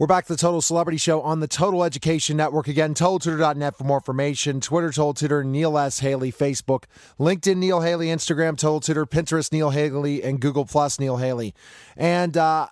We're back to the Total Celebrity Show on the Total Education Network. Again, TotalTutor.net for more information. Twitter, Total Tutor, Neil S. Haley, Facebook, LinkedIn, Neil Haley, Instagram, Total Tutor, Pinterest, Neil Haley, and Google Plus, Neil Haley. And uh,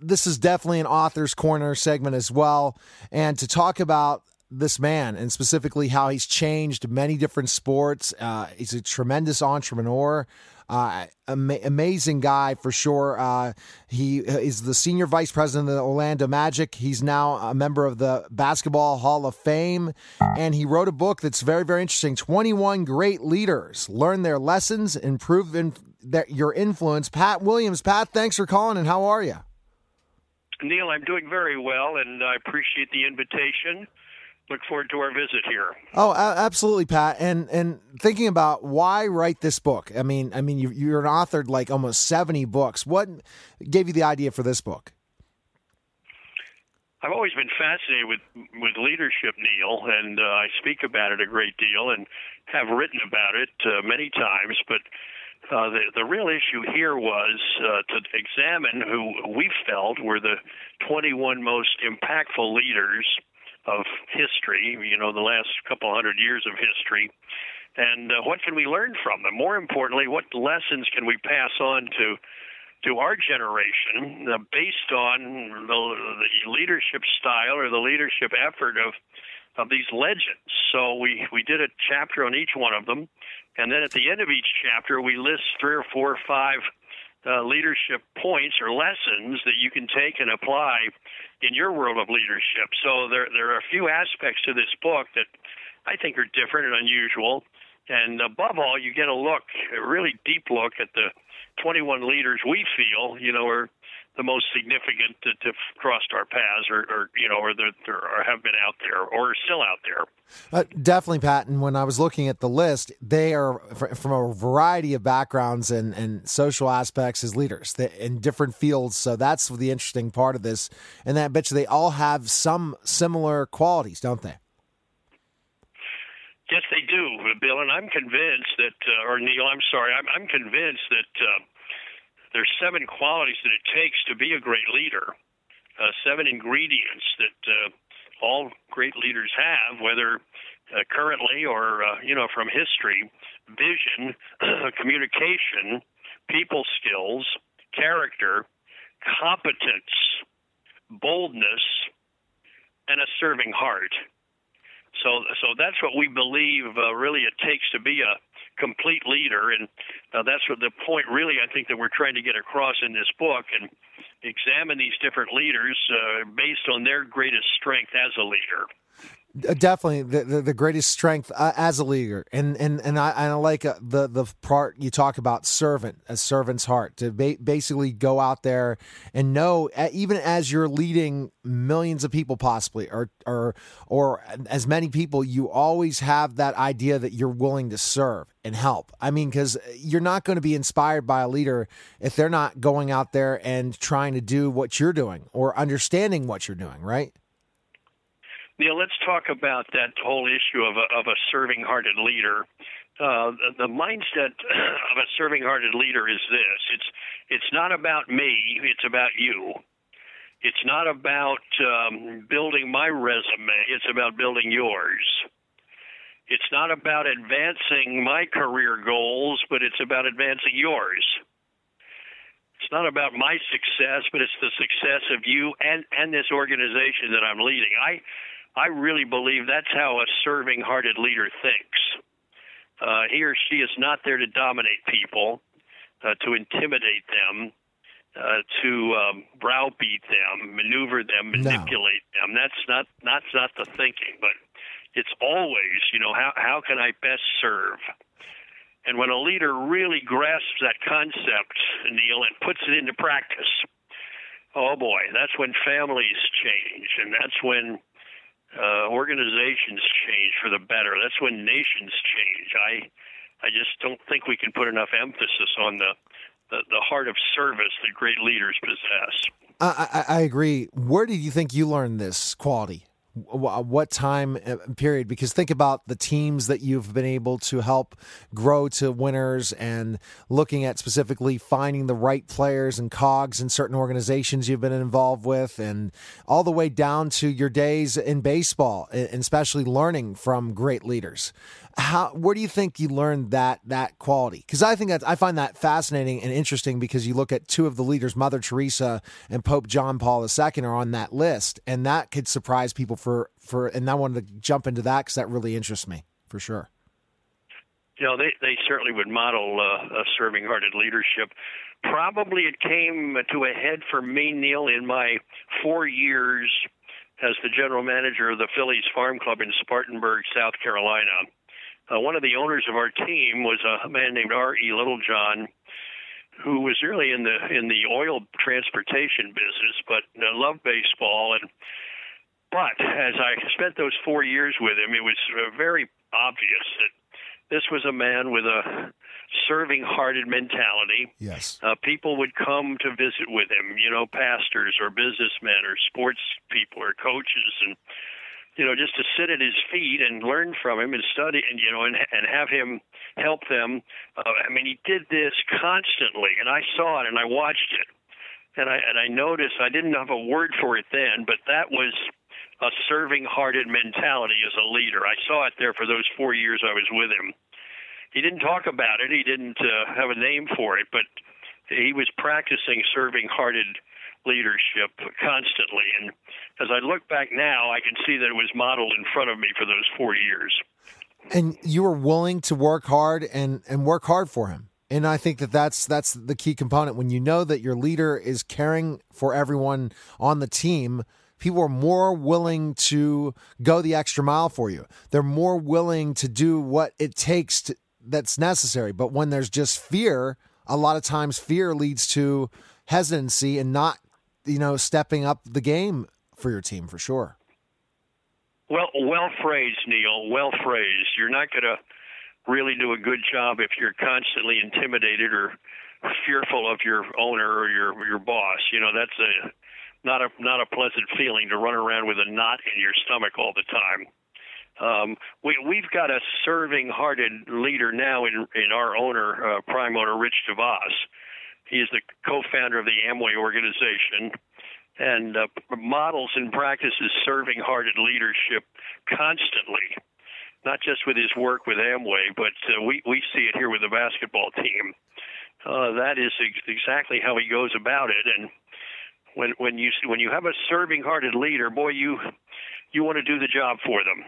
this is definitely an author's corner segment as well. And to talk about this man and specifically how he's changed many different sports, uh, he's a tremendous entrepreneur. Uh, ama- amazing guy for sure. Uh, he is the senior vice president of the Orlando Magic. He's now a member of the Basketball Hall of Fame, and he wrote a book that's very, very interesting. Twenty one great leaders learn their lessons, improve in their, your influence. Pat Williams, Pat, thanks for calling, and how are you? Neil, I'm doing very well, and I appreciate the invitation look forward to our visit here. Oh, absolutely, Pat. And and thinking about why write this book. I mean, I mean, you, you're an author like almost seventy books. What gave you the idea for this book? I've always been fascinated with with leadership, Neil, and uh, I speak about it a great deal and have written about it uh, many times. But uh, the the real issue here was uh, to examine who we felt were the 21 most impactful leaders of history, you know, the last couple hundred years of history. And uh, what can we learn from them? More importantly, what lessons can we pass on to to our generation uh, based on the, the leadership style or the leadership effort of of these legends. So we we did a chapter on each one of them, and then at the end of each chapter, we list three or four or five uh, leadership points or lessons that you can take and apply in your world of leadership. So there there are a few aspects to this book that I think are different and unusual. And above all, you get a look, a really deep look at the 21 leaders we feel, you know, are the most significant that have crossed our paths or, or you know, or that or have been out there or are still out there. Uh, definitely, Patton. When I was looking at the list, they are from a variety of backgrounds and, and social aspects as leaders in different fields. So that's the interesting part of this. And I bet you they all have some similar qualities, don't they? Yes, they do, Bill. And I'm convinced that, uh, or Neil, I'm sorry, I'm, I'm convinced that uh, there's seven qualities that it takes to be a great leader. Uh, seven ingredients that uh, all great leaders have, whether uh, currently or uh, you know from history: vision, communication, people skills, character, competence, boldness, and a serving heart. So, so that's what we believe uh, really it takes to be a complete leader, and uh, that's what the point really I think that we're trying to get across in this book, and examine these different leaders uh, based on their greatest strength as a leader. Uh, definitely the, the, the greatest strength uh, as a leader, and and and I, I like uh, the the part you talk about servant, a servant's heart, to ba- basically go out there and know, even as you're leading millions of people, possibly, or or or as many people, you always have that idea that you're willing to serve and help. I mean, because you're not going to be inspired by a leader if they're not going out there and trying to do what you're doing or understanding what you're doing, right? Neil, let's talk about that whole issue of a, of a serving hearted leader. Uh, the, mindset of a serving hearted leader is this it's, it's not about me, it's about you. It's not about um, building my resume, it's about building yours. It's not about advancing my career goals, but it's about advancing yours. It's not about my success, but it's the success of you and, and this organization that I'm leading. I I really believe that's how a serving hearted leader thinks. Uh, he or she is not there to dominate people, uh, to intimidate them, uh, to um, browbeat them, maneuver them, manipulate no. them. That's not that's not the thinking, but it's always, you know, how how can I best serve? And when a leader really grasps that concept, Neil, and puts it into practice, oh boy, that's when families change, and that's when uh, organizations change for the better. That's when nations change. I, I just don't think we can put enough emphasis on the, the, the heart of service that great leaders possess. I, I, I agree. Where did you think you learned this quality? What time uh, period? Because think about the teams that you've been able to help grow to winners and looking at specifically finding the right players and cogs in certain organizations you've been involved with, and all the way down to your days in baseball, and especially learning from great leaders how where do you think you learned that that quality? Because i think that i find that fascinating and interesting because you look at two of the leaders mother teresa and pope john paul ii are on that list and that could surprise people for for and i wanted to jump into that because that really interests me for sure. You know they they certainly would model uh, a serving hearted leadership. Probably it came to a head for me neil in my four years as the general manager of the Phillies Farm Club in Spartanburg, South Carolina uh, one of the owners of our team was a man named R.E. Littlejohn, who was really in the in the oil transportation business, but uh, loved baseball. And but as I spent those four years with him, it was uh, very obvious that this was a man with a serving-hearted mentality. Yes, uh, people would come to visit with him. You know, pastors or businessmen or sports people or coaches and you know, just to sit at his feet and learn from him and study and you know and and have him help them. Uh, I mean, he did this constantly, and I saw it and I watched it, and I and I noticed I didn't have a word for it then, but that was a serving-hearted mentality as a leader. I saw it there for those four years I was with him. He didn't talk about it. He didn't uh, have a name for it, but he was practicing serving-hearted leadership constantly. And as I look back now, I can see that it was modeled in front of me for those four years. And you were willing to work hard and, and work hard for him. And I think that that's that's the key component. When you know that your leader is caring for everyone on the team, people are more willing to go the extra mile for you. They're more willing to do what it takes to, that's necessary. But when there's just fear, a lot of times fear leads to hesitancy and not you know, stepping up the game for your team for sure. Well, well phrased, Neil. Well phrased. You're not going to really do a good job if you're constantly intimidated or fearful of your owner or your your boss. You know, that's a not a not a pleasant feeling to run around with a knot in your stomach all the time. Um, we we've got a serving-hearted leader now in in our owner, uh, prime owner Rich DeVos he is the co-founder of the Amway organization and uh, models and practices serving-hearted leadership constantly, not just with his work with Amway, but uh, we we see it here with the basketball team. Uh, that is ex- exactly how he goes about it, and when when you when you have a serving-hearted leader, boy, you you want to do the job for them.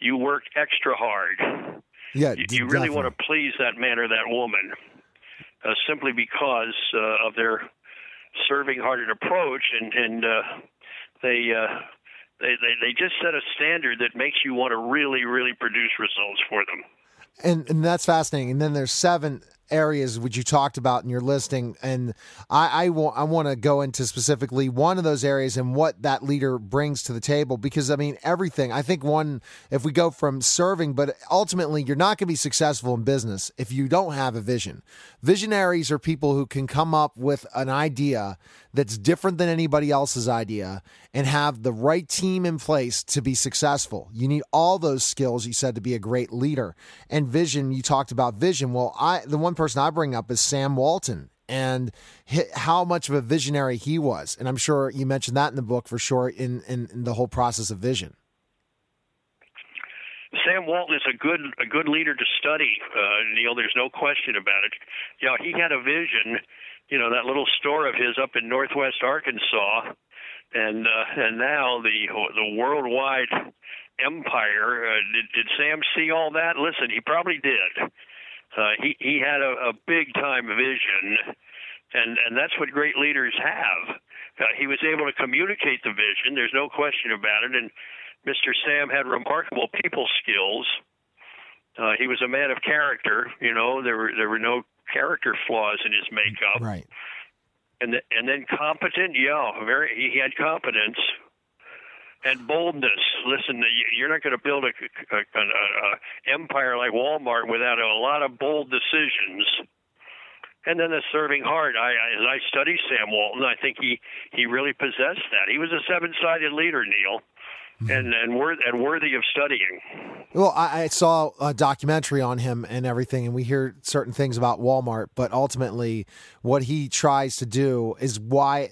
You work extra hard. Yeah, you, you really want to please that man or that woman uh, simply because uh, of their serving-hearted approach, and and uh, they. Uh, they, they they just set a standard that makes you want to really really produce results for them and and that's fascinating and then there's seven areas which you talked about in your listing, and I, I want I want to go into specifically one of those areas and what that leader brings to the table. Because I mean, everything. I think one, if we go from serving, but ultimately, you're not going to be successful in business if you don't have a vision. Visionaries are people who can come up with an idea that's different than anybody else's idea and have the right team in place to be successful. You need all those skills you said to be a great leader. And vision, you talked about vision. Well, I the one person I bring up is Sam Walton and how much of a visionary he was. And I'm sure you mentioned that in the book for sure in, in, in the whole process of vision. Sam Walton is a good a good leader to study, uh, Neil. There's no question about it. You know, he had a vision. You know, that little store of his up in Northwest Arkansas, and uh, and now the the worldwide empire. Uh, did, did Sam see all that? Listen, he probably did. Uh, he he had a, a big time vision, and and that's what great leaders have. Uh, he was able to communicate the vision. There's no question about it. And Mr. Sam had remarkable people skills. Uh, he was a man of character. You know, there were there were no character flaws in his makeup. Right. And the, and then competent. Yeah, very. He had competence and boldness. Listen, you're not going to build a, a, a, a empire like Walmart without a lot of bold decisions. And then the serving heart. I, as I study Sam Walton, I think he he really possessed that. He was a seven-sided leader, Neil. Mm-hmm. and and, wor- and worthy of studying. Well, I, I, saw a documentary on him and everything, and we hear certain things about Walmart, but ultimately, what he tries to do is why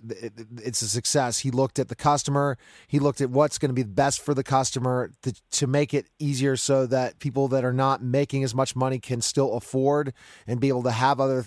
it's a success. He looked at the customer, he looked at what's going to be best for the customer to, to make it easier so that people that are not making as much money can still afford and be able to have other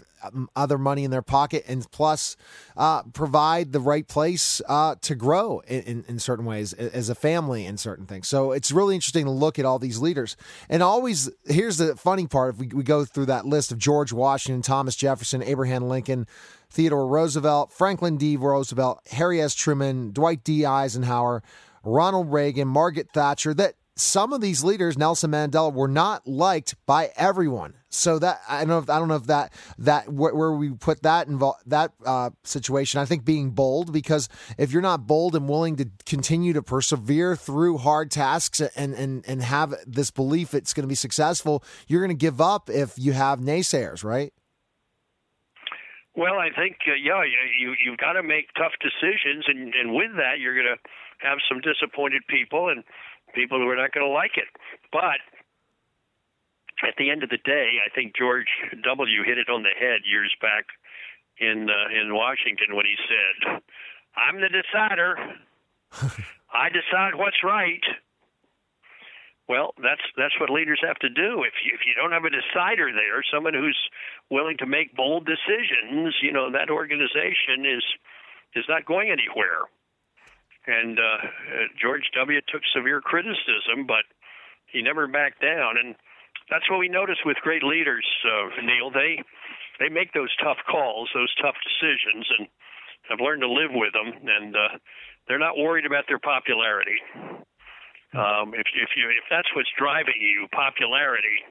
other money in their pocket, and plus uh, provide the right place uh, to grow in, in, in, certain ways as a family in certain things. So it's really interesting to look at all these leaders. And always, here's the funny part: if we, we go through that list of George Washington, Thomas Jefferson, Abraham Lincoln. Theodore Roosevelt, Franklin D. Roosevelt, Harry S. Truman, Dwight D. Eisenhower, Ronald Reagan, Margaret Thatcher, that some of these leaders, Nelson Mandela, were not liked by everyone. So that I don't know if I don't know if that that where, we put that involve that uh, situation. I think being bold because if you're not bold and willing to continue to persevere through hard tasks and and and have this belief it's going to be successful, you're going to give up if you have naysayers, right? Well, I think uh, yeah, you you've got to make tough decisions, and and with that, you're going to have some disappointed people and people who are not going to like it. But at the end of the day, I think George W. hit it on the head years back in uh, in Washington when he said, "I'm the decider. I decide what's right." Well, that's that's what leaders have to do. If you if you don't have a decider there, someone who's willing to make bold decisions, you know that organization is is not going anywhere. And uh, George W. took severe criticism, but he never backed down. And that's what we notice with great leaders, uh, Neil. They they make those tough calls, those tough decisions, and have learned to live with them. And uh, they're not worried about their popularity. Um, if if you if that's what's driving you, popularity,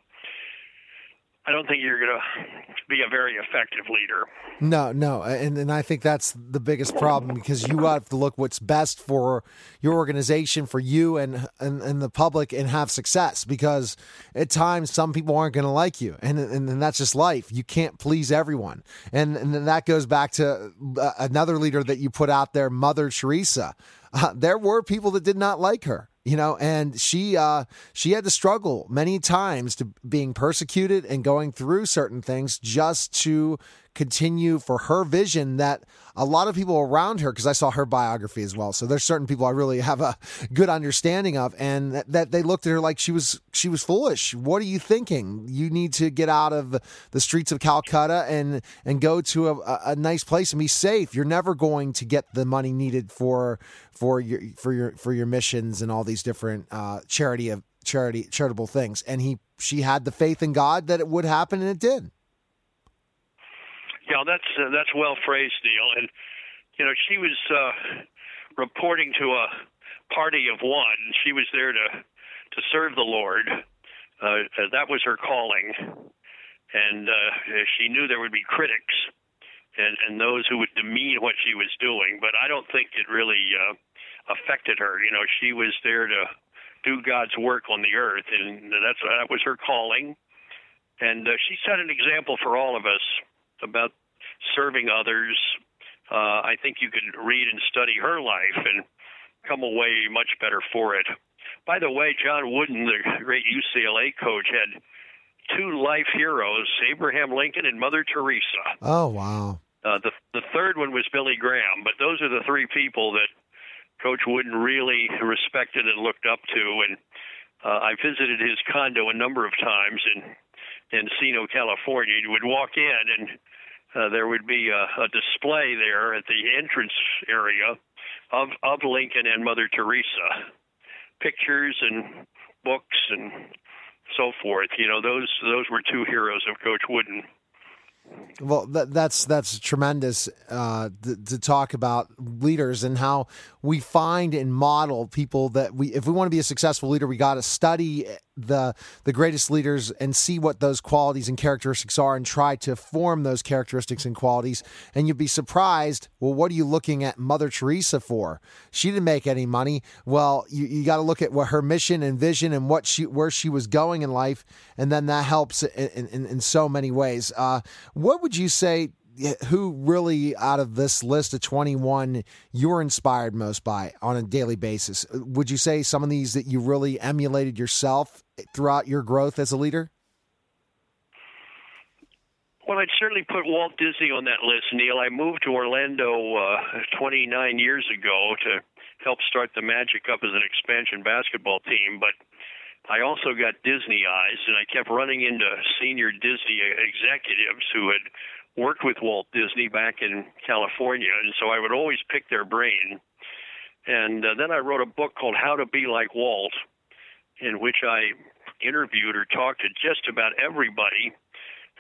I don't think you're going to be a very effective leader. No, no, and and I think that's the biggest problem because you have to look what's best for your organization, for you, and and, and the public, and have success. Because at times some people aren't going to like you, and, and and that's just life. You can't please everyone, and and that goes back to uh, another leader that you put out there, Mother Teresa. Uh, there were people that did not like her you know and she uh she had to struggle many times to being persecuted and going through certain things just to continue for her vision that a lot of people around her, because I saw her biography as well. So there's certain people I really have a good understanding of, and that, that, they looked at her like she was she was foolish. What are you thinking? You need to get out of the streets of Calcutta and and go to a, a nice place and be safe. You're never going to get the money needed for for your for your for your missions and all these different uh, charity of charity charitable things. And he she had the faith in God that it would happen, and it did. Yeah, that's uh, that's well phrased, Neil. And you know, she was uh, reporting to a party of one. She was there to to serve the Lord. Uh, that was her calling, and uh, she knew there would be critics and and those who would demean what she was doing. But I don't think it really uh, affected her. You know, she was there to do God's work on the earth, and that's that was her calling. And uh, she set an example for all of us about serving others. Uh, I think you could read and study her life and come away much better for it. By the way, John Wooden, the great UCLA coach, had two life heroes, Abraham Lincoln and Mother Teresa. Oh, wow. Uh, the the third one was Billy Graham, but those are the three people that Coach Wooden really respected and looked up to. And uh, I visited his condo a number of times in Encino, California. You would walk in, and uh, there would be a, a display there at the entrance area of of Lincoln and Mother Teresa, pictures and books and so forth. You know, those those were two heroes of Coach Wooden. Well, that, that's that's tremendous uh, to, to, talk about leaders and how we find and model people that we, if we want to be a successful leader, we got to study the the greatest leaders and see what those qualities and characteristics are and try to form those characteristics and qualities. And you'd be surprised well what are you looking at mother teresa for? She didn't make any money. Well you, you got to look at what her mission and vision and what she where she was going in life and then that helps in, in, in so many ways. Uh, what would you say who really out of this list of 21 you're inspired most by on a daily basis? Would you say some of these that you really emulated yourself throughout your growth as a leader? Well, I'd certainly put Walt Disney on that list, Neil. I moved to Orlando uh, 29 years ago to help start the Magic up as an expansion basketball team, but I also got Disney eyes, and I kept running into senior Disney executives who had worked with Walt Disney back in California, and so I would always pick their brain. And uh, then I wrote a book called How to Be Like Walt, in which I interviewed or talked to just about everybody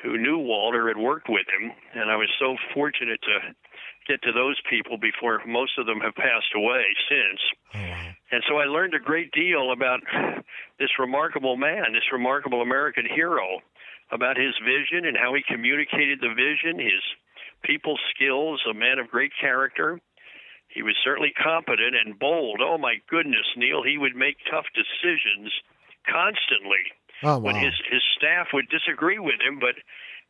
who knew Walter had worked with him, and I was so fortunate to get to those people before most of them have passed away since. Mm-hmm. And so I learned a great deal about this remarkable man, this remarkable American hero, about his vision and how he communicated the vision, his people skills, a man of great character. He was certainly competent and bold. Oh my goodness, Neil, he would make tough decisions constantly oh, wow. when his his staff would disagree with him, but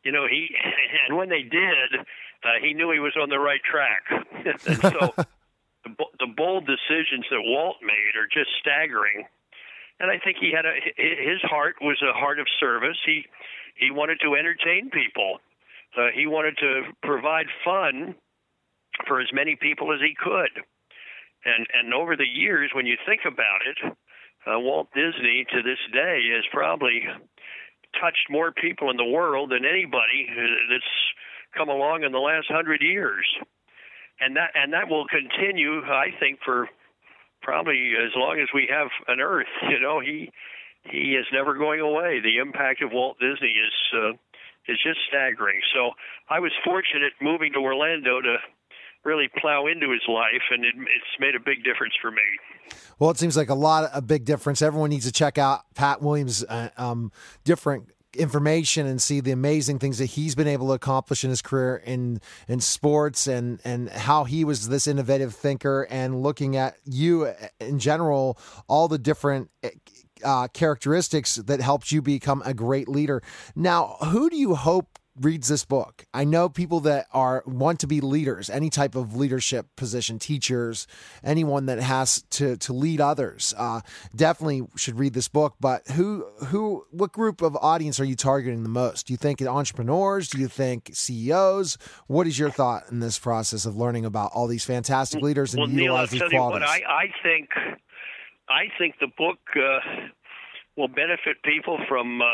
you know he and when they did, uh, he knew he was on the right track. and so the, the bold decisions that Walt made are just staggering. And I think he had a his heart was a heart of service. He he wanted to entertain people. Uh, he wanted to provide fun for as many people as he could. And and over the years, when you think about it, uh, Walt Disney to this day has probably touched more people in the world than anybody that's come along in the last hundred years, and that and that will continue, I think, for probably as long as we have an Earth. You know, he he is never going away. The impact of Walt Disney is uh, is just staggering. So I was fortunate moving to Orlando to really plow into his life, and it, it's made a big difference for me. Well, it seems like a lot, a big difference. Everyone needs to check out Pat Williams' uh, um, different information and see the amazing things that he's been able to accomplish in his career in in sports and and how he was this innovative thinker and looking at you in general all the different uh, characteristics that helped you become a great leader. Now who do you hope reads this book. I know people that are want to be leaders, any type of leadership position, teachers, anyone that has to to lead others, uh, definitely should read this book. But who who what group of audience are you targeting the most? Do you think entrepreneurs? Do you think CEOs? What is your thought in this process of learning about all these fantastic leaders and well, utilize Neil, I'll tell qualities? You what, I, I think I think the book. Uh, will benefit people from uh,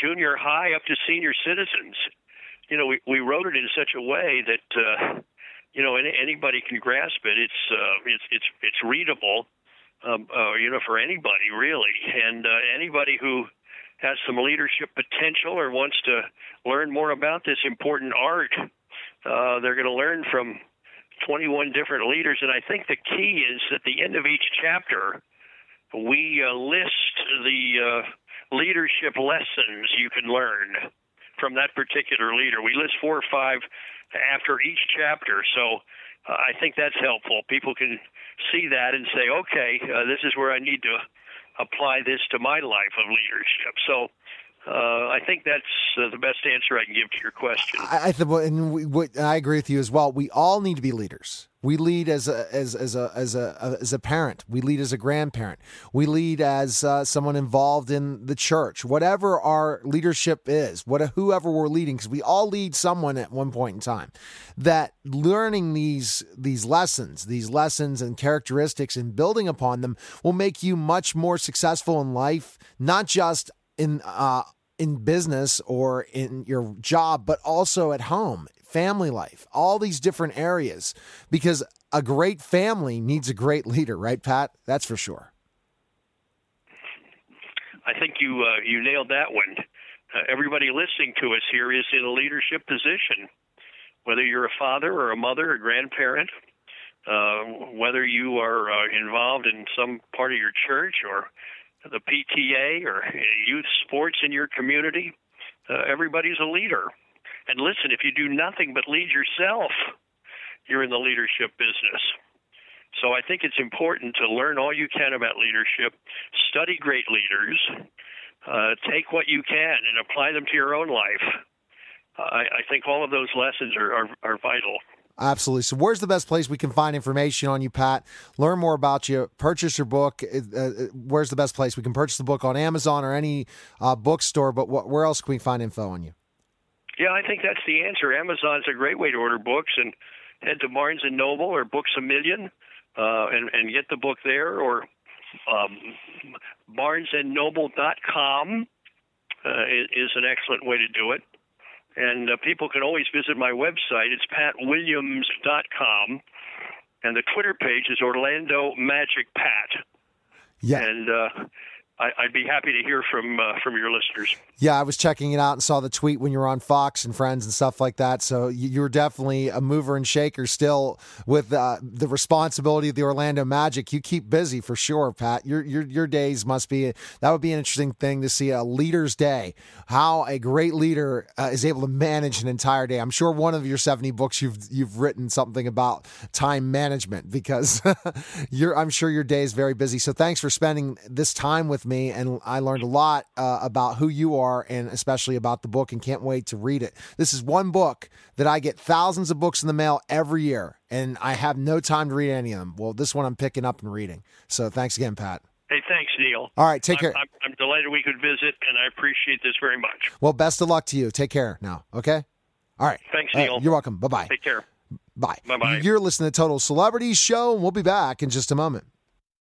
junior high up to senior citizens. You know, we, we wrote it in such a way that uh, you know any, anybody can grasp it. It's uh, it's it's it's readable, um, uh, you know, for anybody really, and uh, anybody who has some leadership potential or wants to learn more about this important art. Uh, they're going to learn from 21 different leaders, and I think the key is at the end of each chapter we uh, list the uh, leadership lessons you can learn from that particular leader. We list four or five after each chapter, so uh, I think that's helpful. People can see that and say, okay, uh, this is where I need to apply this to my life of leadership. So uh, I think that's uh, the best answer I can give to your question. I, I think, and, we, I agree with you as well. We all need to be leaders. We lead as a as as a as a as a parent. We lead as a grandparent. We lead as uh, someone involved in the church. Whatever our leadership is, what whoever we're leading, because we all lead someone at one point in time. That learning these these lessons, these lessons and characteristics, and building upon them will make you much more successful in life. Not just in uh, in business or in your job, but also at home, family life, all these different areas. Because a great family needs a great leader, right, Pat? That's for sure. I think you uh, you nailed that one. Uh, everybody listening to us here is in a leadership position, whether you're a father or a mother, a grandparent, uh, whether you are uh, involved in some part of your church or the PTA or youth sports in your community. Uh, everybody's a leader. And listen, if you do nothing but lead yourself, you're in the leadership business. So I think it's important to learn all you can about leadership, study great leaders, uh, take what you can and apply them to your own life. I, I think all of those lessons are, are, are vital. Absolutely. So, where's the best place we can find information on you, Pat? Learn more about you, purchase your book. Uh, uh where's the best place we can purchase the book on Amazon or any uh, bookstore? But where else can we find info on you? Yeah, I think that's the answer. Amazon's a great way to order books, and head to Barnes and Noble or Books a Million, uh, and and get the book there, or um, BarnesandNoble.com uh, is an excellent way to do it. And uh, people can always visit my website. It's patwilliams.com. And the Twitter page is Orlando Magic Pat. Yeah. And uh, I, would be happy to hear from uh, from your listeners. Yeah, I was checking it out and saw the tweet when you were on Fox and Friends and stuff like that. So you're definitely a mover and shaker still with uh, the responsibility of the Orlando Magic. You keep busy for sure, Pat. Your your your days must be that would be an interesting thing to see a leader's day. How a great leader uh, is able to manage an entire day. I'm sure one of your 70 books you've you've written something about time management because you're I'm sure your day is very busy. So thanks for spending this time with me, and I learned a lot uh, about who you are and especially about the book, and can't wait to read it. This is one book that I get thousands of books in the mail every year, and I have no time to read any of them. Well, this one I'm picking up and reading. So thanks again, Pat. Hey, thanks, Neil. All right, take I'm, care. I'm, I'm delighted we could visit, and I appreciate this very much. Well, best of luck to you. Take care now, okay? All right. Thanks, Neil. Right, you're welcome. Bye bye. Take care. Bye. Bye bye. You're listening to Total Celebrity Show, and we'll be back in just a moment.